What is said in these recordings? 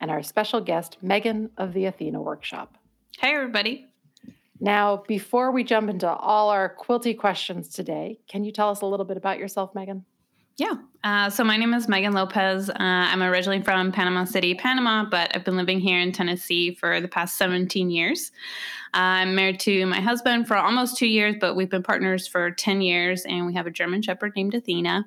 And our special guest, Megan of the Athena Workshop. Hey, everybody. Now, before we jump into all our quilty questions today, can you tell us a little bit about yourself, Megan? Yeah. Uh, so my name is Megan Lopez. Uh, I'm originally from Panama City, Panama, but I've been living here in Tennessee for the past 17 years. I'm married to my husband for almost two years, but we've been partners for 10 years, and we have a German Shepherd named Athena.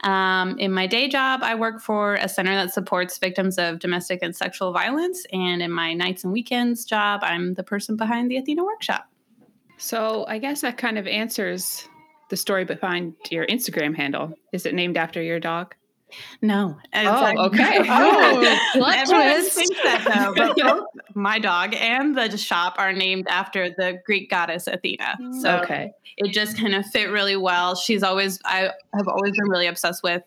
Um, in my day job, I work for a center that supports victims of domestic and sexual violence. And in my nights and weekends job, I'm the person behind the Athena Workshop. So I guess that kind of answers the story behind your Instagram handle. Is it named after your dog? No. Oh, okay. Oh, Everyone thinks that though, but both my dog and the shop are named after the Greek goddess Athena. So okay. it just kind of fit really well. She's always I have always been really obsessed with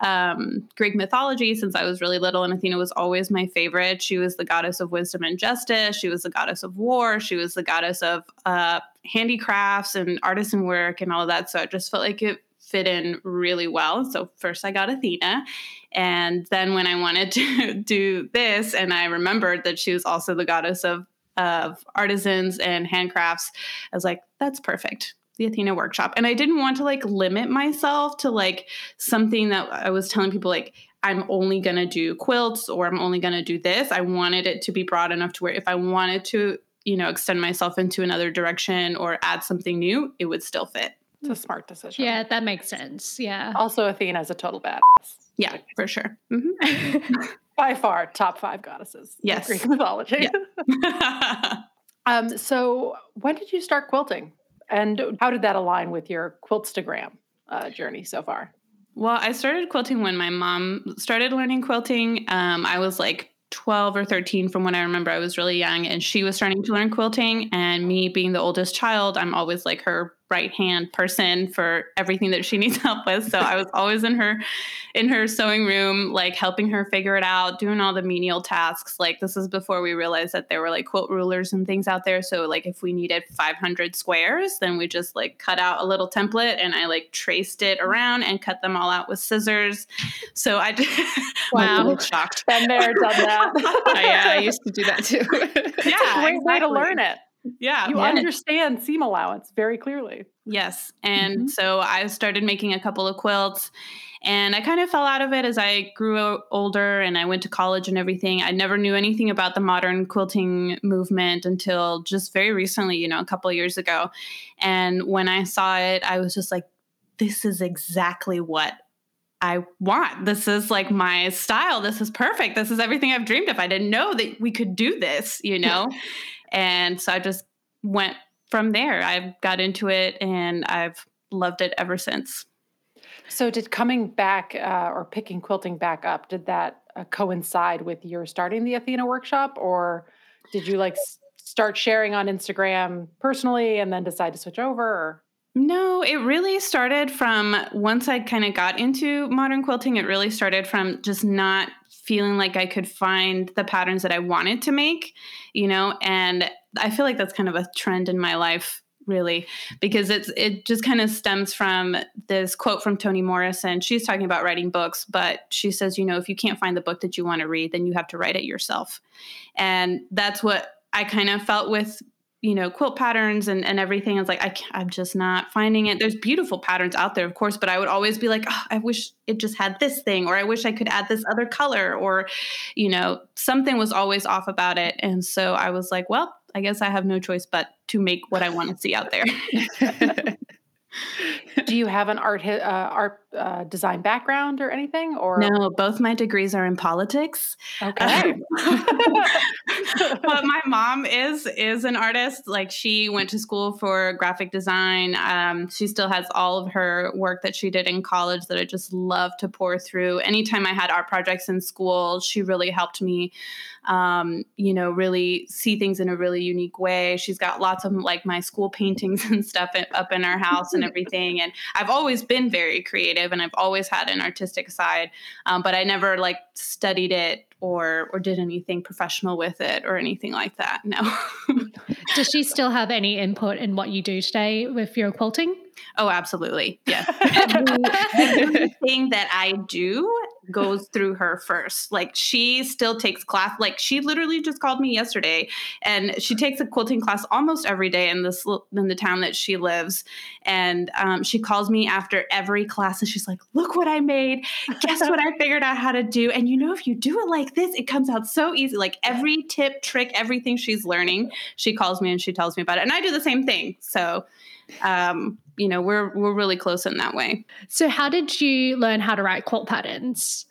um, Greek mythology since I was really little, and Athena was always my favorite. She was the goddess of wisdom and justice. She was the goddess of war. She was the goddess of uh, handicrafts and artisan work and all of that. So it just felt like it fit in really well. So first I got Athena, and then when I wanted to do this, and I remembered that she was also the goddess of of artisans and handcrafts, I was like, that's perfect the Athena workshop. And I didn't want to like limit myself to like something that I was telling people like I'm only going to do quilts or I'm only going to do this. I wanted it to be broad enough to where if I wanted to, you know, extend myself into another direction or add something new, it would still fit. It's a smart decision. Yeah, that makes sense. Yeah. Also, Athena is a total badass. Yeah, for sure. Mhm. By far, top five goddesses. Yes. Greek mythology. um, so, when did you start quilting? And how did that align with your Quiltstagram uh, journey so far? Well, I started quilting when my mom started learning quilting. Um, I was like 12 or 13 from when I remember I was really young, and she was starting to learn quilting. And me being the oldest child, I'm always like her right hand person for everything that she needs help with. So I was always in her in her sewing room, like helping her figure it out, doing all the menial tasks. Like this is before we realized that there were like quilt rulers and things out there. So like if we needed 500 squares, then we just like cut out a little template and I like traced it around and cut them all out with scissors. So I just Wow. I'm shocked. Been there, done that. yeah, I used to do that too. Yeah, Great way to learn it. Yeah, You yeah. understand seam allowance very clearly. Yes. And Mhm. so I started making a couple of quilts and I kind of fell out of it as I grew older and I went to college and everything. I never knew anything about the modern quilting movement until just very recently, you know, a couple of years ago. And when I saw it, I was just like, this is exactly what I want. This is like my style. This is perfect. This is everything I've dreamed of. I didn't know that we could do this, you know? And so I just went from there. I got into it and I've loved it ever since. So, did coming back uh, or picking quilting back up, did that uh, coincide with your starting the Athena workshop, or did you like s- start sharing on Instagram personally and then decide to switch over? Or? No, it really started from once I kind of got into modern quilting, it really started from just not feeling like I could find the patterns that I wanted to make, you know, and I feel like that's kind of a trend in my life really because it's it just kind of stems from this quote from Toni Morrison. She's talking about writing books, but she says, you know, if you can't find the book that you want to read, then you have to write it yourself. And that's what I kind of felt with you know quilt patterns and, and everything. It's like I can't, i'm just not finding it. There's beautiful patterns out there of course but i would always be like oh, i wish it just had this thing or i wish i could add this other color or you know something was always off about it. And so i was like well i guess i have no choice but to make what i want to see out there Do you have an art uh, art uh, design background or anything? Or No, both my degrees are in politics. okay, but my mom is is an artist. Like she went to school for graphic design. Um, she still has all of her work that she did in college that I just love to pour through. Anytime I had art projects in school, she really helped me. Um, you know, really see things in a really unique way. She's got lots of like my school paintings and stuff up in our house and everything. And I've always been very creative, and I've always had an artistic side, um, but I never like studied it or or did anything professional with it or anything like that. No. Does she still have any input in what you do today with your quilting? oh, absolutely. Yes. Everything that I do goes through her first. Like she still takes class. Like she literally just called me yesterday, and she takes a quilting class almost every day in this in the town that she lives. And um, she calls me after every class, and she's like, "Look what I made! Guess what I figured out how to do? And you know, if you do it like this, it comes out so easy. Like every tip, trick, everything she's learning, she calls me and she tells me about it, and I do the same thing. So." Um, you know we're we're really close in that way So, how did you learn how to write quilt patterns?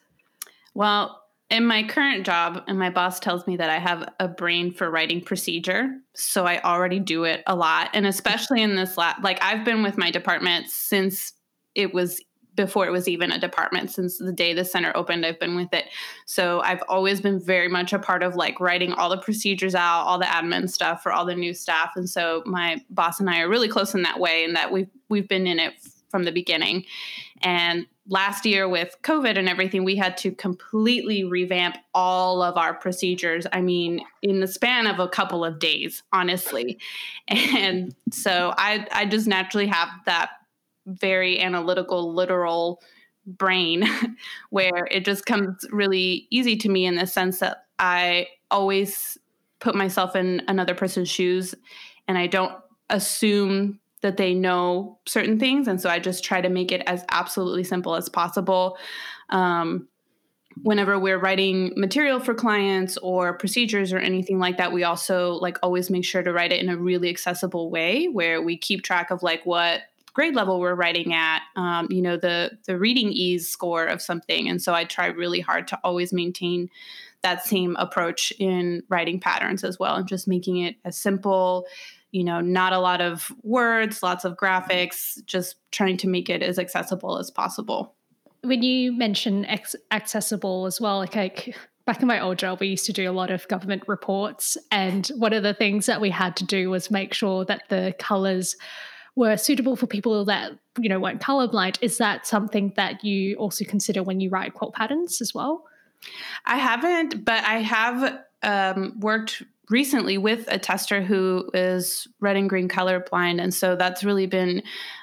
well in my current job and my boss tells me that i have a brain for writing procedure so i already do it a lot and especially in this lab like i've been with my department since it was before it was even a department since the day the center opened i've been with it. So i've always been very much a part of like writing all the procedures out all the admin stuff for all the new staff. And so my boss and i are really close in that way and that we've we've been in it from the beginning. And last year with covid and everything we had to completely revamp all of our procedures i mean in the span of a couple of days honestly. And so i i just naturally have that very analytical, literal brain where it just comes really easy to me in the sense that I always put myself in another person's shoes and I don't assume that they know certain things. And so I just try to make it as absolutely simple as possible. Um, whenever we're writing material for clients or procedures or anything like that we also like always make sure to write it in a really accessible way where we keep track of like what grade level we're writing at, um, you know, the the reading ease score of something. And so I try really hard to always maintain that same approach in writing patterns as well, and just making it as simple, you know, not a lot of words, lots of graphics, just trying to make it as accessible as possible. When you mention ex- accessible as well, like, like back in my old job, we used to do a lot of government reports, and one of the things that we had to do was make sure that the colors were suitable for people that you know weren't colorblind is that something that you also consider when you write quilt patterns as well? I haven't but i have um, worked recently with a tester who is red and green colorblind. And so that's really been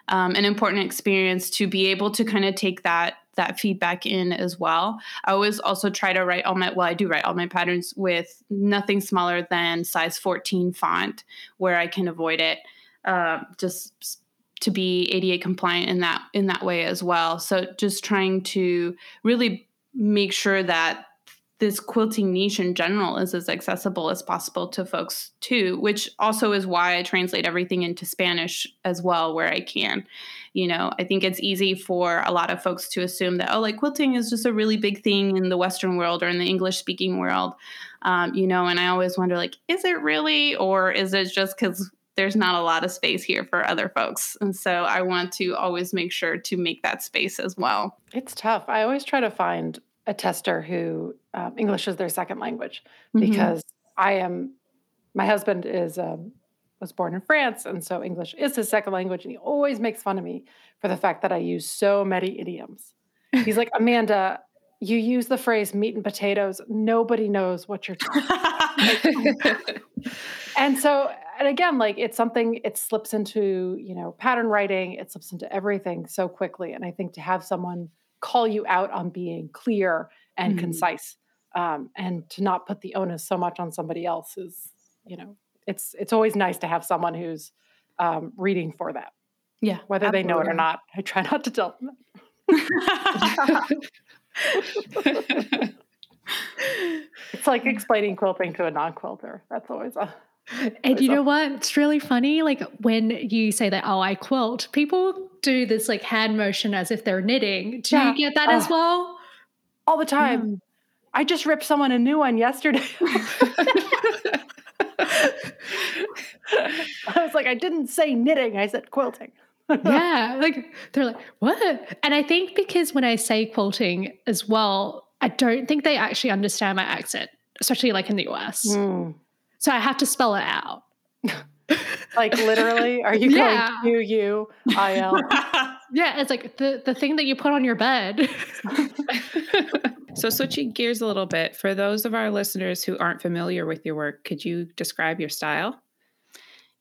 um, an important experience to be able to kind of take that that feedback in as well. I always also try to write all my well, I do write all my patterns with nothing smaller than size 14 font where I can avoid it uh, just to be ADA compliant in that in that way as well. So just trying to really make sure that this quilting niche in general is as accessible as possible to folks too, which also is why I translate everything into Spanish as well where I can. You know, I think it's easy for a lot of folks to assume that, oh, like quilting is just a really big thing in the Western world or in the English speaking world. Um, you know, and I always wonder, like, is it really? Or is it just because there's not a lot of space here for other folks. And so I want to always make sure to make that space as well. It's tough. I always try to find a tester who um, English is their second language mm-hmm. because I am, my husband is, um, was born in France. And so English is his second language. And he always makes fun of me for the fact that I use so many idioms. He's like, Amanda, you use the phrase meat and potatoes. Nobody knows what you're talking about. and so and again like it's something it slips into you know pattern writing it slips into everything so quickly and i think to have someone call you out on being clear and mm-hmm. concise um, and to not put the onus so much on somebody else is you know it's it's always nice to have someone who's um, reading for that yeah whether absolutely. they know it or not i try not to tell them it's like explaining quilting to a non-quilter that's always a And you know what? It's really funny. Like when you say that, oh, I quilt, people do this like hand motion as if they're knitting. Do Yeah. you get that as well? All the time. I just ripped someone a new one yesterday. I was like, I didn't say knitting, I said quilting. yeah. Like they're like, what? And I think because when I say quilting as well, I don't think they actually understand my accent, especially like in the US. Mm. So I have to spell it out. Like literally, are you Yeah. going Q U I L? Yeah, it's like the, the thing that you put on your bed. So, switching gears a little bit, for those of our listeners who aren't familiar with your work, could you describe your style?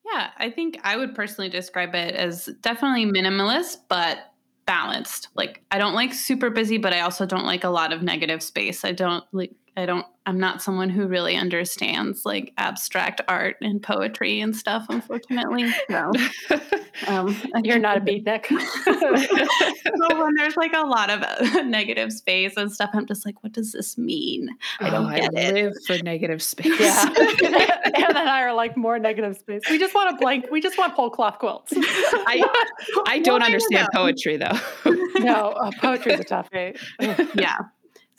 Yeah, I think I would personally describe it as definitely minimalist, but balanced. Like I don't like super busy, but I also don't like a lot of negative space. I don't like I don't I'm not someone who really understands like abstract art and poetry and stuff, unfortunately. So um You're not a beatnik. so when there's like a lot of uh, negative space and stuff, I'm just like, what does this mean? I don't Oh, get it. live for negative space. yeah. Anna and I are like more negative space. We just want a blank, we just want whole cloth quilts. I, I don't Well, understand poetry though. no, uh, poetry's a tough yeah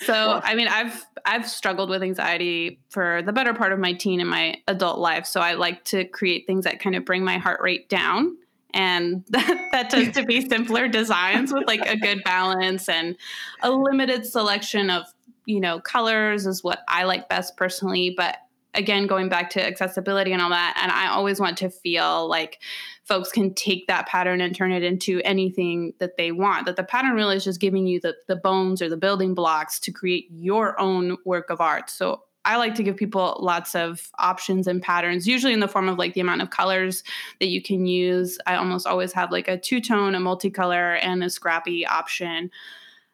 so i mean i've i've struggled with anxiety for the better part of my teen and my adult life. So i like to create things that kind of bring my heart rate down. And that, that tends to be simpler designs with like a good balance and a limited selection of you know colors is what i like best personally. But again going back to accessibility and all that and i always want to feel like folks can take that pattern and turn it into anything that they want that the pattern really is just giving you the, the bones or the building blocks to create your own work of art. So i like to give people lots of options and patterns usually in the form of like the amount of colors that you can use. I almost always have like a two-tone a multicolor and a scrappy option.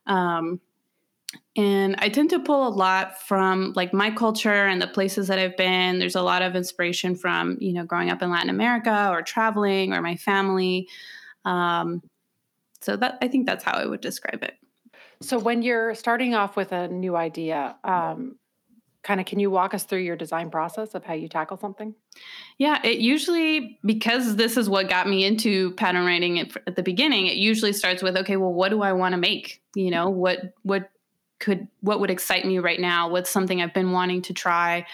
Um, and I tend to pull a lot from like my culture and the places that I've been. There's a lot of inspiration from, you know, growing up in Latin America or traveling or my family. Um, so that I think that's how I would describe it. So when you're starting off with a new idea, um, kind of can you walk us through your design process of how you tackle something? Yeah, it usually because this is what got me into pattern writing at, at the beginning. It usually starts with okay, well, what do I want to make? You know, what what could what would excite me right now? What's something I've been wanting to try?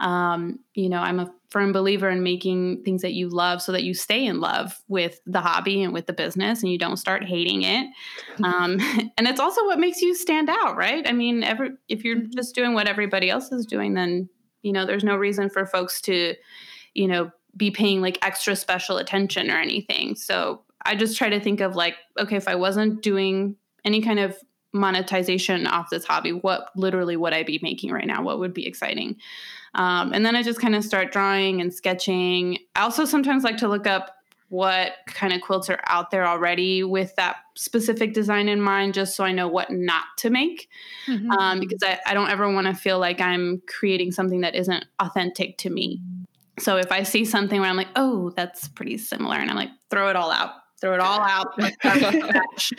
Um, you know, I'm a firm believer in making things that you love so that you stay in love with the hobby and with the business and you don't start hating it. Um, and it's also what makes you stand out, right? I mean, every if you're Mhm. just doing what everybody else is doing, then you know, there's no reason for folks to you know, be paying like extra special attention or anything. So I just try to think of like, okay, if I wasn't doing any kind of monetization off this hobby, what literally would I be making right now? What would be exciting? Um, and then I just kind of start drawing and sketching. I also sometimes like to look up what kind of quilts are out there already with that specific design in mind, just so I know what not to make Mm-hmm. um, because I, I don't ever want to feel like I'm creating something that isn't authentic to me. So if I see something where I'm like, oh, that's pretty similar, and I'm like, throw it all out, throw it all out. like, start from scratch.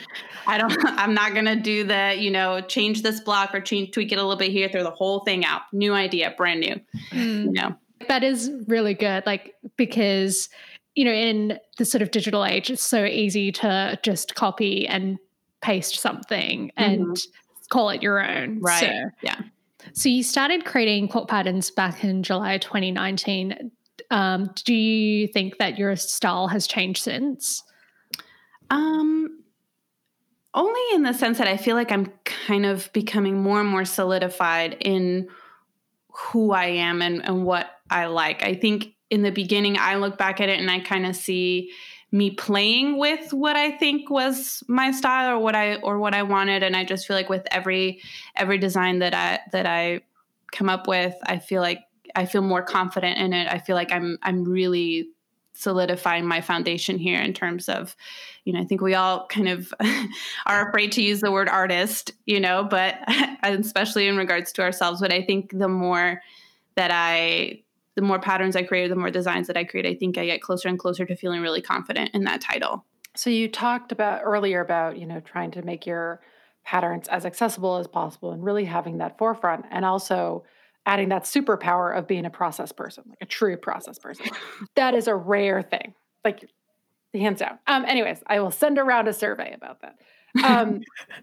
I don't. I'm not gonna do the, you know, change this block or change, tweak it a little bit here, throw the whole thing out. New idea, brand new. Mm. You know. That is really good. Like, because, you know, in the sort of digital age, it's so easy to just copy and paste something and call it your own. Right. So, Yeah. so you started creating quilt patterns back in July 2019. Um, do you think that your style has changed since? Um, only in the sense that I feel like I'm kind of becoming more and more solidified in who I am and, and what I like. I think in the beginning, I look back at it and I kind of see me playing with what I think was my style or what I or what I wanted, and I just feel like with every every design that I that I come up with, I feel like I feel more confident in it. I feel like I'm I'm really solidifying my foundation here in terms of you know i think we all kind of are afraid to use the word artist you know but especially in regards to ourselves but i think the more that i the more patterns i create the more designs that i create i think i get closer and closer to feeling really confident in that title. So you talked about earlier about, you know, trying to make your patterns as accessible as possible and really having that forefront and also adding that superpower of being a process person, like a true process person. that is a rare thing, like hands down. Um, anyways, I will send around a survey about that. Um,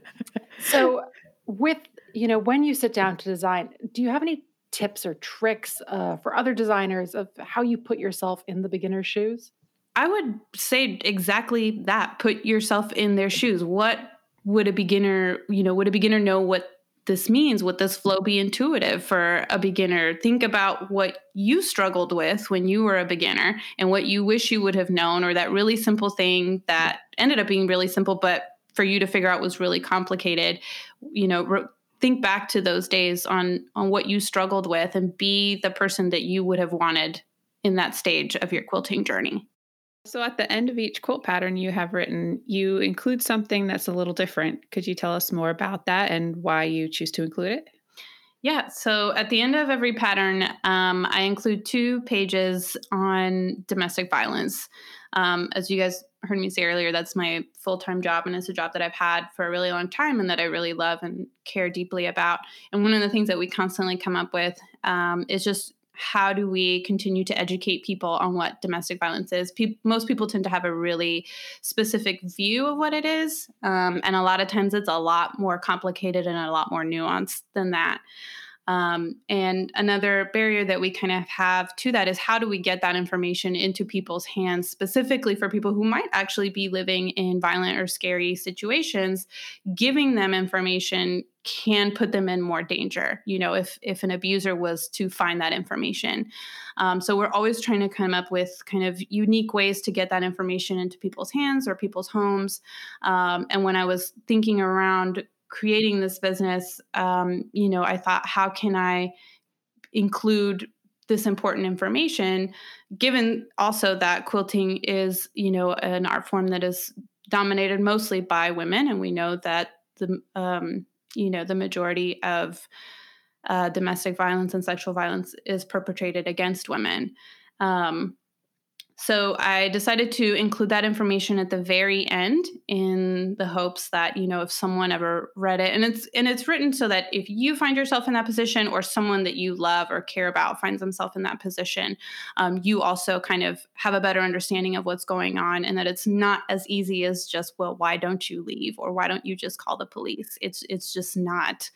so, with you know, when you sit down to design, do you have any tips or tricks uh, for other designers of how you put yourself in the beginner's shoes? I would say exactly that. Put yourself in their shoes. What would a beginner, you know, would a beginner know what this means? Would this flow be intuitive for a beginner? Think about what you struggled with when you were a beginner and what you wish you would have known, or that really simple thing that ended up being really simple, but for you to figure out was really complicated. You know, re- think back to those days on on what you struggled with and be the person that you would have wanted in that stage of your quilting journey. So at the end of each quilt pattern you have written, you include something that's a little different. Could you tell us more about that and why you choose to include it? Yeah, so at the end of every pattern, um, I include two pages on domestic violence. Um, as you guys heard me say earlier, that's my full time job, and it's a job that I've had for a really long time and that I really love and care deeply about. And one of the things that we constantly come up with um, is just how do we continue to educate people on what domestic violence is? Pe- most people tend to have a really specific view of what it is. Um, and a lot of times it's a lot more complicated and a lot more nuanced than that. Um, and another barrier that we kind of have to that is how do we get that information into people's hands, specifically for people who might actually be living in violent or scary situations? Giving them information can put them in more danger. You know, if if an abuser was to find that information, um, so we're always trying to come up with kind of unique ways to get that information into people's hands or people's homes. Um, and when I was thinking around creating this business, um, you know, I thought, how can I include this important information, given also that quilting is, you know, an art form that is dominated mostly by women, and we know that the, um, you know, the majority of uh, domestic violence and sexual violence is perpetrated against women. Um, so I decided to include that information at the very end in the hopes that, you know, if someone ever read it and it's and it's written so that if you find yourself in that position or someone that you love or care about finds themselves in that position, um, you also kind of have a better understanding of what's going on and that it's not as easy as just, well, why don't you leave or why don't you just call the police? It's it's just not.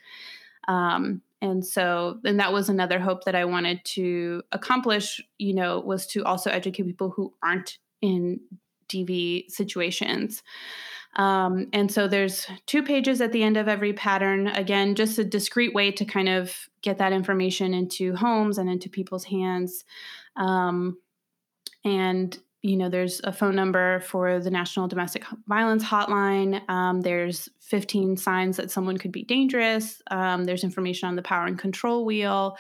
Um, and so and that was another hope that i wanted to accomplish you know was to also educate people who aren't in dv situations. Um, and so there's two pages at the end of every pattern. Again just a discrete way to kind of get that information into homes and into people's hands. Um, and you know, there's a phone number for the National Domestic Violence Hotline. Um, there's 15 signs that someone could be dangerous. Um, there's information on the power and control wheel,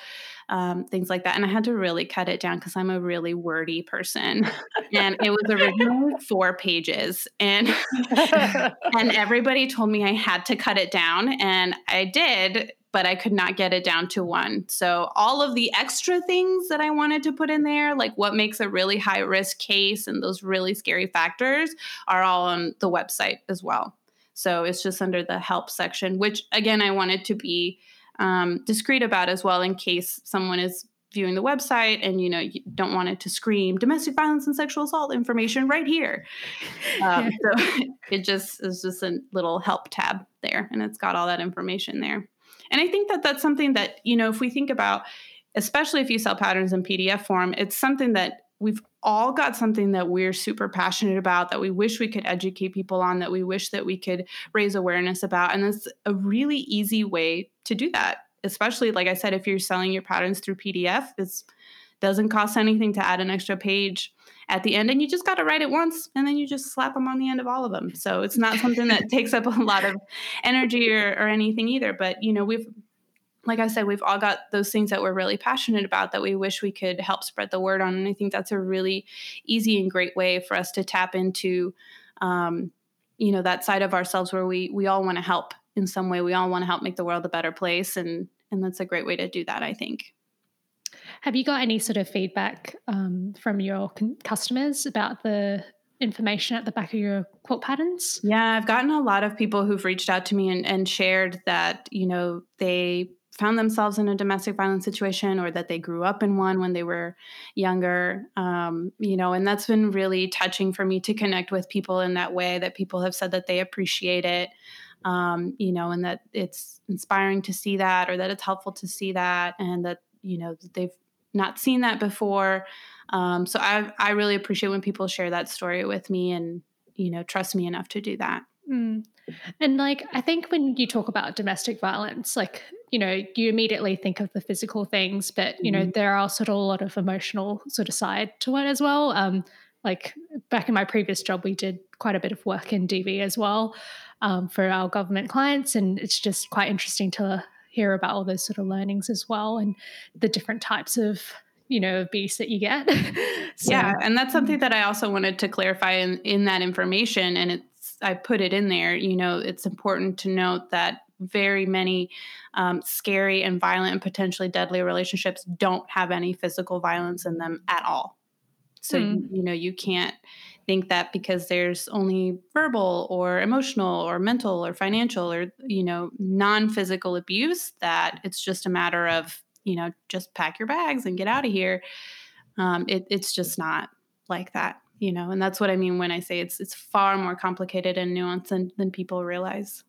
um, things like that. And I had to really cut it down because I'm a really wordy person. and it was originally four pages. And and everybody told me I had to cut it down. And I did but I could not get it down to one. So, all of the extra things that I wanted to put in there, like what makes a really high risk case and those really scary factors, are all on the website as well. So, it's just under the help section, which again, I wanted to be um, discreet about as well in case someone is viewing the website and you know you don't want it to scream domestic violence and sexual assault information right here. Um, so it just is just a little help tab there and it's got all that information there. And I think that that's something that, you know, if we think about, especially if you sell patterns in PDF form, it's something that we've all got something that we're super passionate about that we wish we could educate people on that we wish that we could raise awareness about and it's a really easy way to do that especially like i said if you're selling your patterns through pdf it doesn't cost anything to add an extra page at the end and you just got to write it once and then you just slap them on the end of all of them so it's not something that takes up a lot of energy or, or anything either but you know we've like I said, we've all got those things that we're really passionate about that we wish we could help spread the word on. And I think that's a really easy and great way for us to tap into, um, you know, that side of ourselves where we we all want to help in some way. We all want to help make the world a better place, and and that's a great way to do that. I think. Have you got any sort of feedback um, from your con- customers about the information at the back of your quilt patterns? Yeah, I've gotten a lot of people who've reached out to me and, and shared that, you know, they found themselves in a domestic violence situation or that they grew up in one when they were younger um, you know and that's been really touching for me to connect with people in that way that people have said that they appreciate it um, you know and that it's inspiring to see that or that it's helpful to see that and that you know they've not seen that before um, so I, I really appreciate when people share that story with me and you know trust me enough to do that mm. and like i think when you talk about domestic violence like you know, you immediately think of the physical things, but you know, mm-hmm. there are sort of a lot of emotional sort of side to it as well. Um, like back in my previous job, we did quite a bit of work in DV as well um, for our government clients, and it's just quite interesting to hear about all those sort of learnings as well and the different types of you know abuse that you get so, yeah and that's something that i also wanted to clarify in in that information and it's i put it in there you know it's important to note that very many um, scary and violent and potentially deadly relationships don't have any physical violence in them at all. So, mm. you, you know, you can't think that because there's only verbal or emotional or mental or financial or, you know, non physical abuse that it's just a matter of, you know, just pack your bags and get out of here. Um, it, it's just not like that you know and that's what i mean when i say it's it's far more complicated and nuanced than, than people realize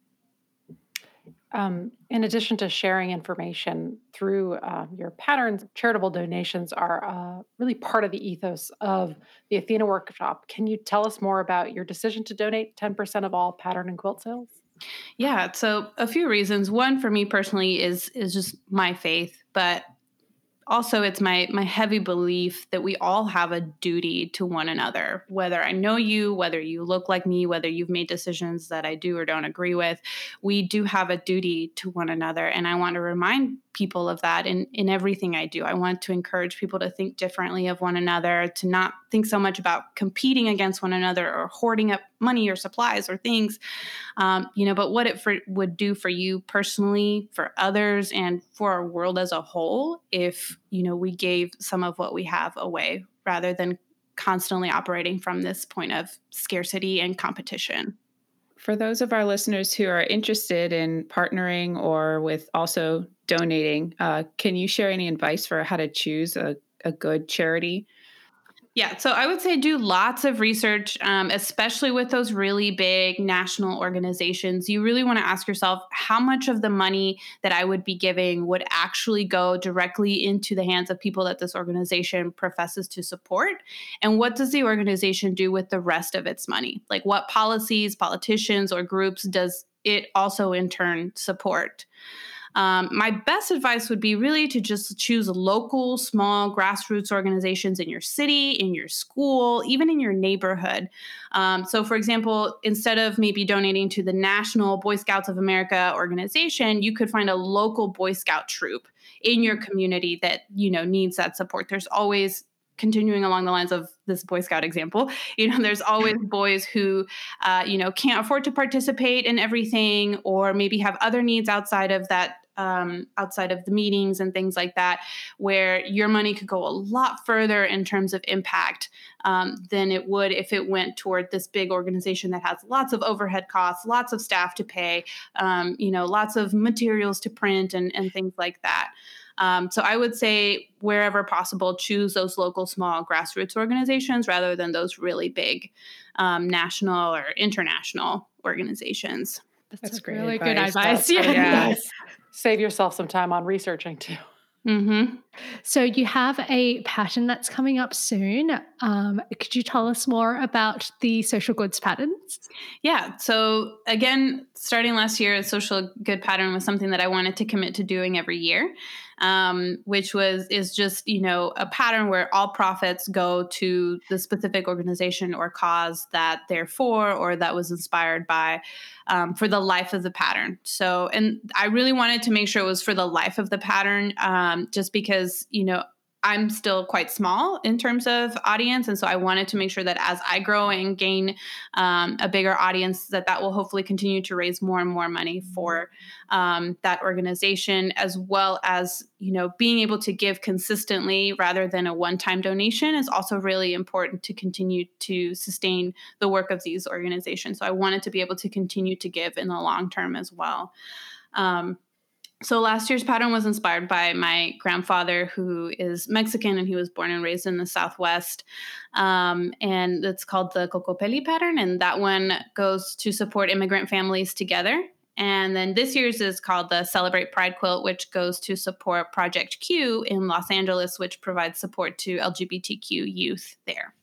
um, in addition to sharing information through uh, your patterns, charitable donations are uh, really part of the ethos of the Athena Workshop. Can you tell us more about your decision to donate 10% of all pattern and quilt sales? Yeah, so a few reasons. One for me personally is is just my faith, but also it's my my heavy belief that we all have a duty to one another whether i know you whether you look like me whether you've made decisions that i do or don't agree with. We do have a duty to one another and i want to remind people of that in, in everything I do. I want to encourage people to think differently of one another, to not think so much about competing against one another or hoarding up money or supplies or things, um, you know, but what it for, would do for you personally, for others, and for our world as a whole if, you know, we gave some of what we have away rather than constantly operating from this point of scarcity and competition. For those of our listeners who are interested in partnering or with also donating, uh, can you share any advice for how to choose a, a good charity? Yeah, so I would say do lots of research, um, especially with those really big national organizations. You really want to ask yourself how much of the money that I would be giving would actually go directly into the hands of people that this organization professes to support? And what does the organization do with the rest of its money? Like what policies, politicians, or groups does it also in turn support? Um, my best advice would be really to just choose local, small grassroots organizations in your city, in your school, even in your neighborhood. Um, so, for example, instead of maybe donating to the National Boy Scouts of America organization, you could find a local Boy Scout troop in your community that you know needs that support. There's always continuing along the lines of this boy scout example you know there's always boys who uh, you know can't afford to participate in everything or maybe have other needs outside of that um, outside of the meetings and things like that, where your money could go a lot further in terms of impact um, than it would if it went toward this big organization that has lots of overhead costs, lots of staff to pay, um, you know, lots of materials to print and, and things like that. Um, so I would say wherever possible, choose those local small grassroots organizations rather than those really big um, national or international organizations. That's, That's great really advice. good advice. That's yeah. Save yourself some time on researching too. Mm-hmm. So you have a pattern that's coming up soon. Um, could you tell us more about the social goods patterns? Yeah. So again, starting last year, a social good pattern was something that I wanted to commit to doing every year um, which was is just you know a pattern where all profits go to the specific organization or cause that they're for or that was inspired by um, for the life of the pattern. So, and I really wanted to make sure it was for the life of the pattern, um, just because you know I'm still quite small in terms of audience, and so I wanted to make sure that as I grow and gain um, a bigger audience, that that will hopefully continue to raise more and more money for um, that organization, as well as you know being able to give consistently rather than a one-time donation is also really important to continue to sustain the work of these organizations. So I wanted to be able to continue to give in the long term as well. Um, So last year's pattern was inspired by my grandfather, who is Mexican and he was born and raised in the Southwest. Um, and it's called the Kokopelli pattern. And that one goes to support immigrant families together. And then this year's is called the Celebrate Pride quilt, which goes to support Project Q in Los Angeles, which provides support to LGBTQ youth there.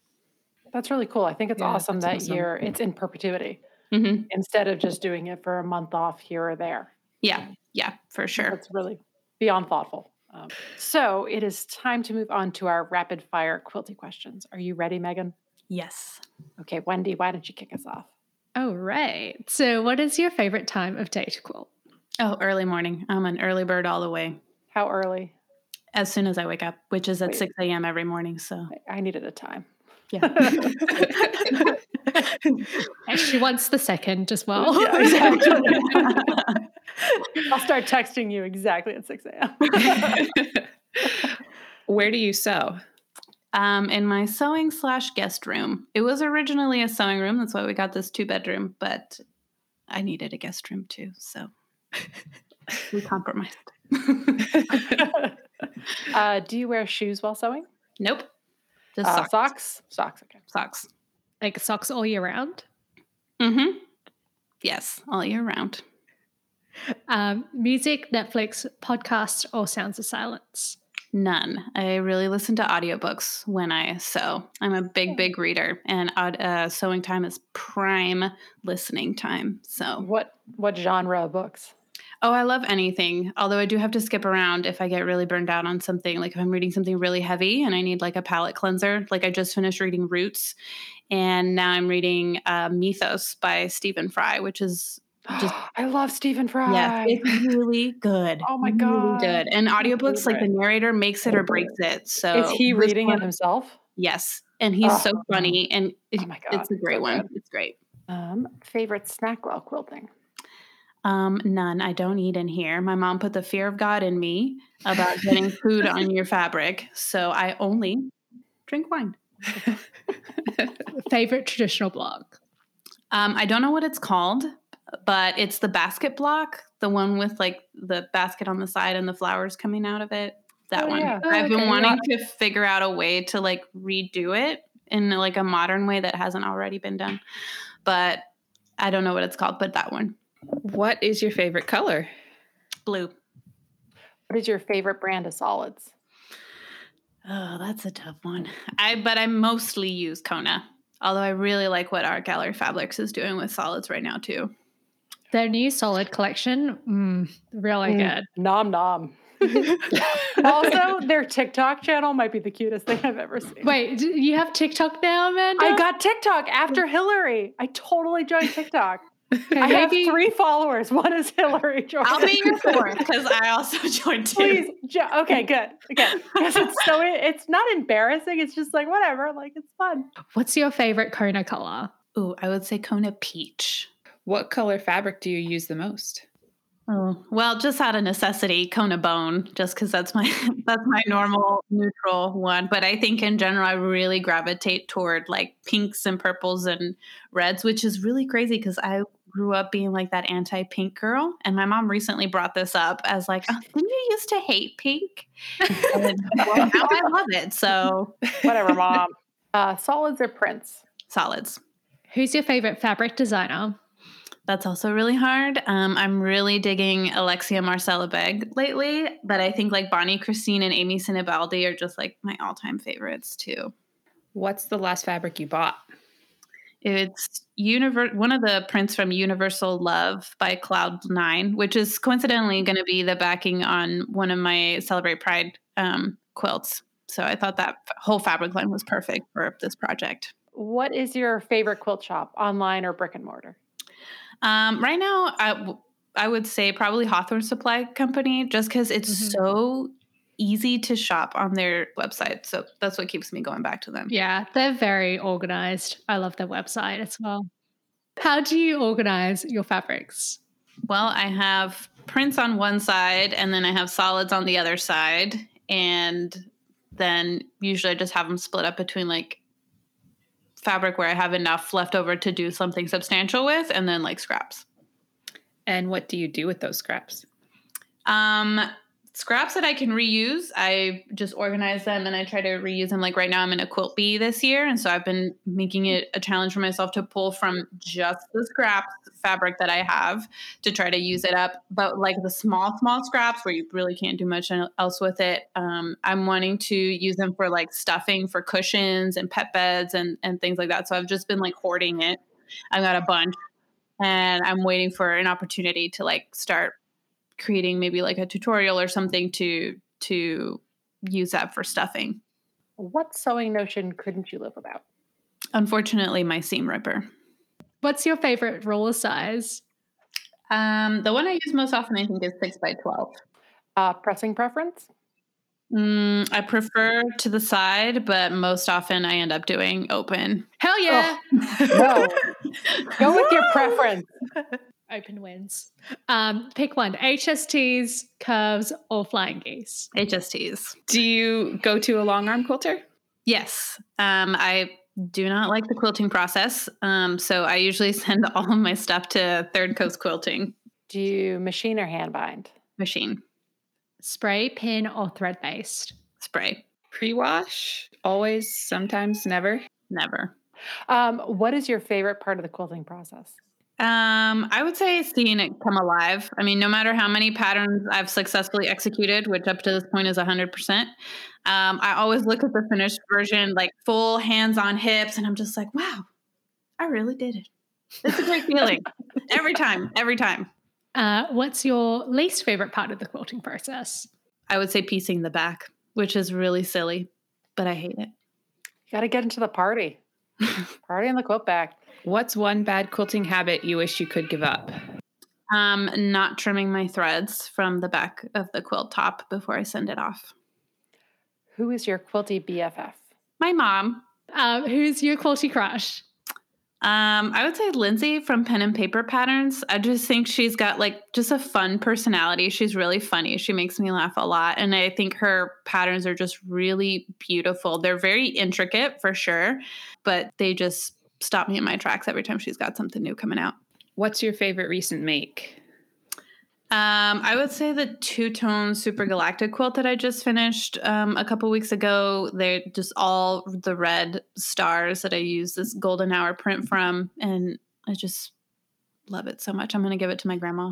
That's really cool. I think it's Yeah, awesome that that's awesome. you're it's in perpetuity hmm instead of just doing it for a month off here or there. Yeah, yeah, for sure. That's really beyond thoughtful. Um, so it is time to move on to our rapid fire quilty questions. Are you ready, Megan? Yes. Okay, Wendy, why don't you kick us off? Oh, right. So, what is your favorite time of day to quilt? Oh, early morning. I'm an early bird all the way. How early? As soon as I wake up, which is at Wait. 6 a.m. every morning. So, I- I needed a time. yeah. And she wants the second as well. Yeah, exactly. I'll start texting you exactly at 6 a.m. Where do you sew? um, in my sewing slash guest room. It was originally a sewing room. That's why we got this two bedroom, but I needed a guest room too. So we compromised. uh, do you wear shoes while sewing? nope. Just Uh, socks. socks? Socks, okay. Socks. like socks all year round. Mm-hmm. Yes, all year round. Um, music, Netflix, podcasts, or sounds of silence. None. I really listen to audiobooks when I sew. I'm a big, big reader, and uh, sewing time is prime listening time. So, What what genre of books? oh, I love anything. Although I do have to skip around if I get really burned out on something. Like if I'm reading something really heavy and I need like a palate cleanser. Like I just finished reading Roots, and now I'm reading uh, Mythos by Stephen Fry, which is Just- I love Stephen Fry. Yes, it's really good. Oh my god, Really good. And audiobooks, like the narrator makes it or breaks it. So Is he reading one- it himself? Yes, and he's Oh. so funny, and it- Oh my God, it's a great so one. good. It's great. Um, favorite snack while quilting? Um, none. I don't eat in here. My mom put the fear of God in me about getting food on your fabric, so I only drink wine. Favorite traditional block. Um, I don't know what it's called, but it's the basket block, the one with like the basket on the side and the flowers coming out of it. That Oh, one. yeah. Oh, I've been okay. wanting to figure out a way to like redo it in like a modern way that hasn't already been done, but I don't know what it's called. But that one, What is your favorite color? blue. What is your favorite brand of solids? Oh, that's a tough one. I but I mostly use Kona. Although I really like what Art Gallery Fabrics is doing with solids right now too. Their new solid collection, mm, really Mm. good. Nom nom. also, their TikTok channel might be the cutest thing I've ever seen. Wait, d- you have TikTok now, Amanda? I got TikTok after Hillary. I totally joined TikTok. Okay, I have three followers. One is Hillary. Joined. I'll be your fourth because I also joined too. Please, jo- okay, good, good. Because it's so it's not embarrassing. It's just like whatever. Like it's fun. What's your favorite Kona color? Ooh, I would say Kona Peach. What color fabric do you use the most? Oh, well, just out of necessity, Kona Bone, just because that's my that's my normal neutral one. But I think in general, I really gravitate toward like pinks and purples and reds, which is really crazy because I grew up being like that anti-pink girl, and my mom recently brought this up as like, oh, didn't you used to hate pink? And, well, now I love it. So Whatever, mom. Uh, solids or prints? solids. Who's your favorite fabric designer? That's also really hard. Um, I'm really digging Alexia Marcelle Abegg lately, but I think like Bonnie Christine and Amy Sinibaldi are just like my all-time favorites too. What's the last fabric you bought? It's univer- one of the prints from Universal Love by Cloud Nine, which is coincidentally going to be the backing on one of my Celebrate Pride um, quilts. So I thought that whole fabric line was perfect for this project. What is your favorite quilt shop, online or brick and mortar? Um, right now, I, I would say probably Hawthorne Supply Company, just because it's Mhm. so easy to shop on their website. So that's what keeps me going back to them. Yeah, they're very organized. I love their website as well. How do you organize your fabrics? Well, I have prints on one side, and then I have solids on the other side, and then usually I just have them split up between like fabric where I have enough left over to do something substantial with, and then like scraps. And what do you do with those scraps? Um, scraps that I can reuse, I just organize them and I try to reuse them. Like right now, I'm in a quilt bee this year, and so I've been making it a challenge for myself to pull from just the scraps fabric that I have to try to use it up. But like the small, small scraps where you really can't do much else with it, um, I'm wanting to use them for like stuffing for cushions and pet beds and and things like that. So I've just been like hoarding it. I've got a bunch, and I'm waiting for an opportunity to like start creating maybe like a tutorial or something to to use that for stuffing. What sewing notion couldn't you live without? Unfortunately, my seam ripper. What's your favorite ruler size? Um, the one I use most often, I think, is six by twelve. Uh, pressing preference? Mm, I prefer to the side, but most often I end up doing open. Hell yeah! Oh, no, go with your preference. Open wins. Um, pick one: HSTs, curves, or flying geese. HSTs. Do you go to a long arm quilter? Yes. Um, I do not like the quilting process. Um, so I usually send all of my stuff to Third Coast Quilting Do you machine or hand bind? machine Spray, pin, or thread based. spray. Pre wash? Always, sometimes, never. Never. Um, what is your favorite part of the quilting process? Um, I would say seeing it come alive. I mean, no matter how many patterns I've successfully executed, which up to this point is 100%, um, I always look at the finished version, like full hands on hips, and I'm just like, wow, I really did it. It's a great feeling. every time, every time. Uh, what's your least favorite part of the quilting process? I would say piecing the back, which is really silly, but I hate it. You got to get into the party. party in the quilt back. What's one bad quilting habit you wish you could give up? Um, not trimming my threads from the back of the quilt top before I send it off. Who is your quilty BFF? My mom, Uh, who's your quilty crush? Um, I would say Lindsay from Pen and Paper Patterns. I just think she's got like just a fun personality. She's really funny. She makes me laugh a lot. And I think her patterns are just really beautiful. They're very intricate for sure, but they just stop me in my tracks every time she's got something new coming out. What's your favorite recent make? Um, I would say the two tone super galactic quilt that I just finished um, a couple weeks ago. They're just all the red stars that I use this golden hour print from, and I just love it so much. I'm going to give it to my grandma.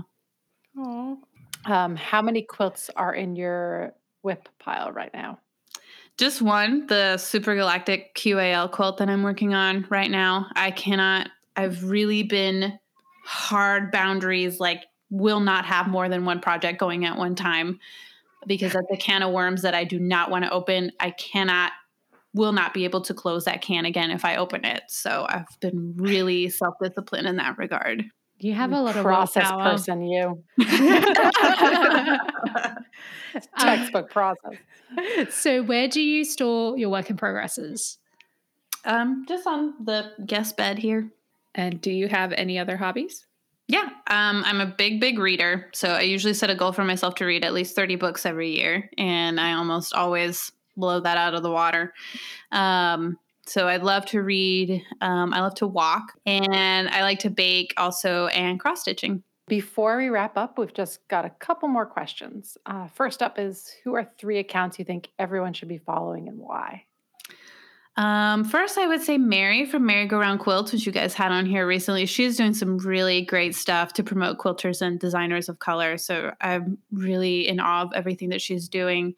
Um, how many quilts are in your WIP pile right now? Just one, the super galactic QAL quilt that I'm working on right now. I cannot. I've really been hard boundaries, like will not have more than one project going at one time because that's a can of worms that I do not want to open. I cannot, will not be able to close that can again if I open it. So I've been really self disciplined in that regard. You have a lot of process willpower. person, you Um, textbook process. so, where do you store your work in progresses? Um, just on the guest bed here. And do you have any other hobbies? Yeah, um, I'm a big, big reader. So I usually set a goal for myself to read at least 30 books every year. And I almost always blow that out of the water. Um, so I love to read. Um, I love to walk. And I like to bake also and cross stitching. Before we wrap up, we've just got a couple more questions. Uh, first up is who are three accounts you think everyone should be following and why? Um, first, I would say Mary from Merry Go Round Quilts, which you guys had on here recently. She's doing some really great stuff to promote quilters and designers of color. So I'm really in awe of everything that she's doing.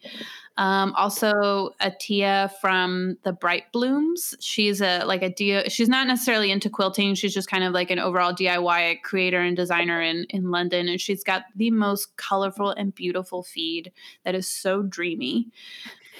Um, also, Atia from the Bright Blooms. She's a like a she's not necessarily into quilting. She's just kind of like an overall DIY creator and designer in in London, and she's got the most colorful and beautiful feed that is so dreamy.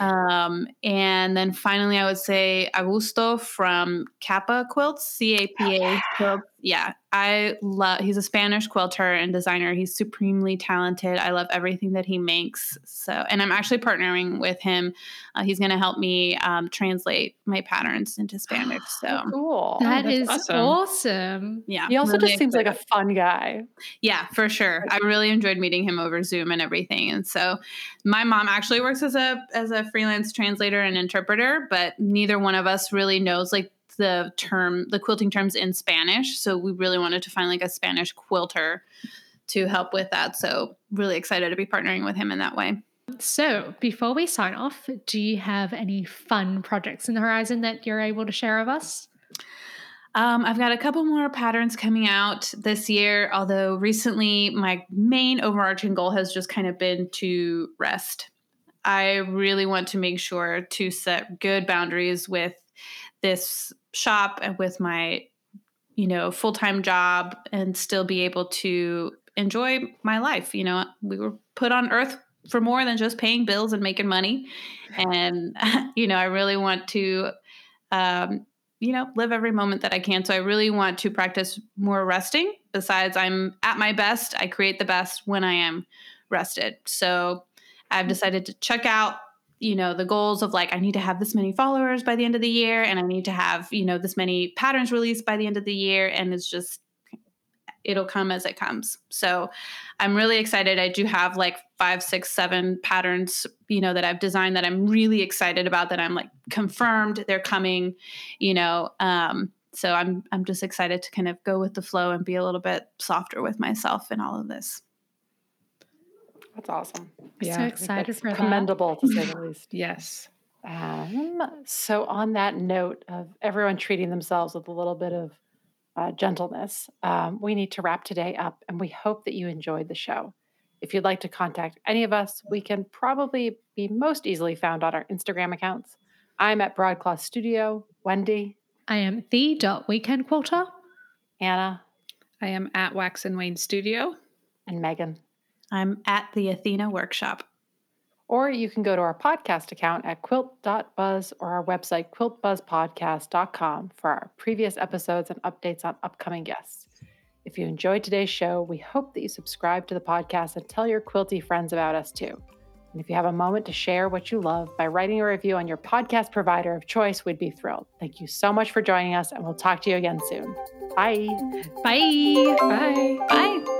Um, and then finally, I would say Augusto from Capa Quilts, C A P A Quilts. Yeah, I love. He's a Spanish quilter and designer. He's supremely talented. I love everything that he makes. So, and I'm actually partnering with him. Uh, he's going to help me um, translate my patterns into Spanish. So, Cool. That that's is awesome. awesome. yeah, he also really just seems like a fun guy. Yeah, for sure. I really enjoyed meeting him over Zoom and everything. And so my mom actually works as a as a freelance translator and interpreter, but neither one of us really knows like the term the quilting terms in Spanish. So we really wanted to find like a Spanish quilter to help with that. So really excited to be partnering with him in that way. So, before we sign off, do you have any fun projects in the horizon that you're able to share with us? Um, I've got a couple more patterns coming out this year, although recently my main overarching goal has just kind of been to rest. I really want to make sure to set good boundaries with this shop and with my, you know, full time job and still be able to enjoy my life. You know, we were put on earth for more than just paying bills and making money. And, you know, I really want to um, you know, live every moment that I can. So I really want to practice more resting. Besides, I'm at my best. I create the best when I am rested. So I've decided to check out, you know, the goals of like, I need to have this many followers by the end of the year, and I need to have, you know, this many patterns released by the end of the year. And it's just it'll come as it comes. So I'm really excited. I do have like five, six, seven patterns, you know, that I've designed that I'm really excited about that I'm like confirmed they're coming, you know. Um, so I'm I'm just excited to kind of go with the flow and be a little bit softer with myself in all of this. That's awesome. Yeah, so excited for commendable that. to say the least. yes. Um, so on that note of everyone treating themselves with a little bit of uh, gentleness, um, we need to wrap today up, and we hope that you enjoyed the show. If you'd like to contact any of us, we can probably be most easily found on our Instagram accounts. I'm at Broadcloth Studio. Wendy. I am the dot weekend quilter. Anna. I am at Wax and Wane Studio. And Megan. I'm at the Athena Workshop. Or you can go to our podcast account at quilt.buzz or our website, quiltbuzzpodcast.com, for our previous episodes and updates on upcoming guests. If you enjoyed today's show, we hope that you subscribe to the podcast and tell your quilty friends about us too. And if you have a moment to share what you love by writing a review on your podcast provider of choice, we'd be thrilled. Thank you so much for joining us, and we'll talk to you again soon. Bye. Bye. Bye. Bye.